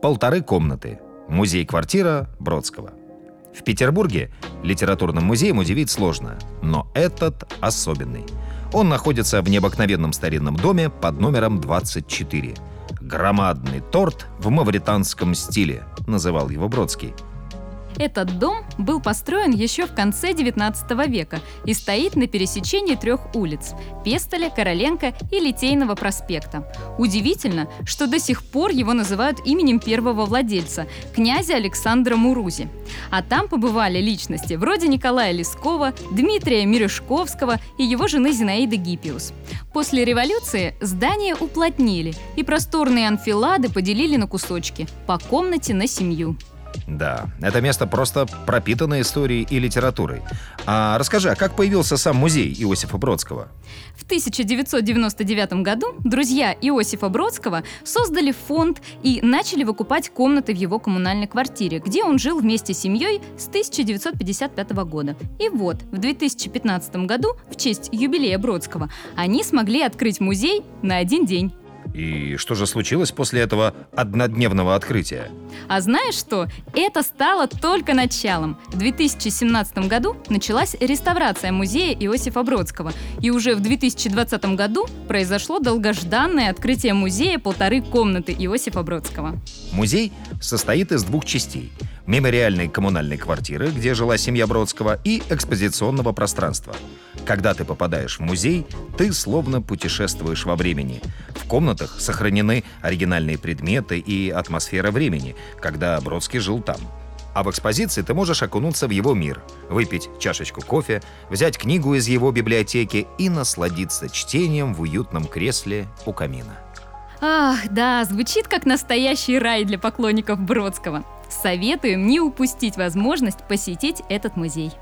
полторы комнаты. Музей-квартира Бродского. В Петербурге литературным музеем удивить сложно, но этот особенный. Он находится в необыкновенном старинном доме под номером 24. «Громадный торт в мавританском стиле», называл его Бродский – этот дом был построен еще в конце 19 века и стоит на пересечении трех улиц – Пестоля, Короленко и Литейного проспекта. Удивительно, что до сих пор его называют именем первого владельца – князя Александра Мурузи. А там побывали личности вроде Николая Лескова, Дмитрия Мирешковского и его жены Зинаиды Гиппиус. После революции здание уплотнили и просторные анфилады поделили на кусочки – по комнате на семью. Да, это место просто пропитано историей и литературой. А расскажи, а как появился сам музей Иосифа Бродского? В 1999 году друзья Иосифа Бродского создали фонд и начали выкупать комнаты в его коммунальной квартире, где он жил вместе с семьей с 1955 года. И вот, в 2015 году, в честь юбилея Бродского, они смогли открыть музей на один день. И что же случилось после этого однодневного открытия? А знаешь что? Это стало только началом. В 2017 году началась реставрация музея Иосифа Бродского. И уже в 2020 году произошло долгожданное открытие музея полторы комнаты Иосифа Бродского. Музей состоит из двух частей – мемориальной коммунальной квартиры, где жила семья Бродского, и экспозиционного пространства. Когда ты попадаешь в музей, ты словно путешествуешь во времени. В комнатах сохранены оригинальные предметы и атмосфера времени, когда Бродский жил там. А в экспозиции ты можешь окунуться в его мир, выпить чашечку кофе, взять книгу из его библиотеки и насладиться чтением в уютном кресле у камина. Ах, да, звучит как настоящий рай для поклонников Бродского. Советуем не упустить возможность посетить этот музей.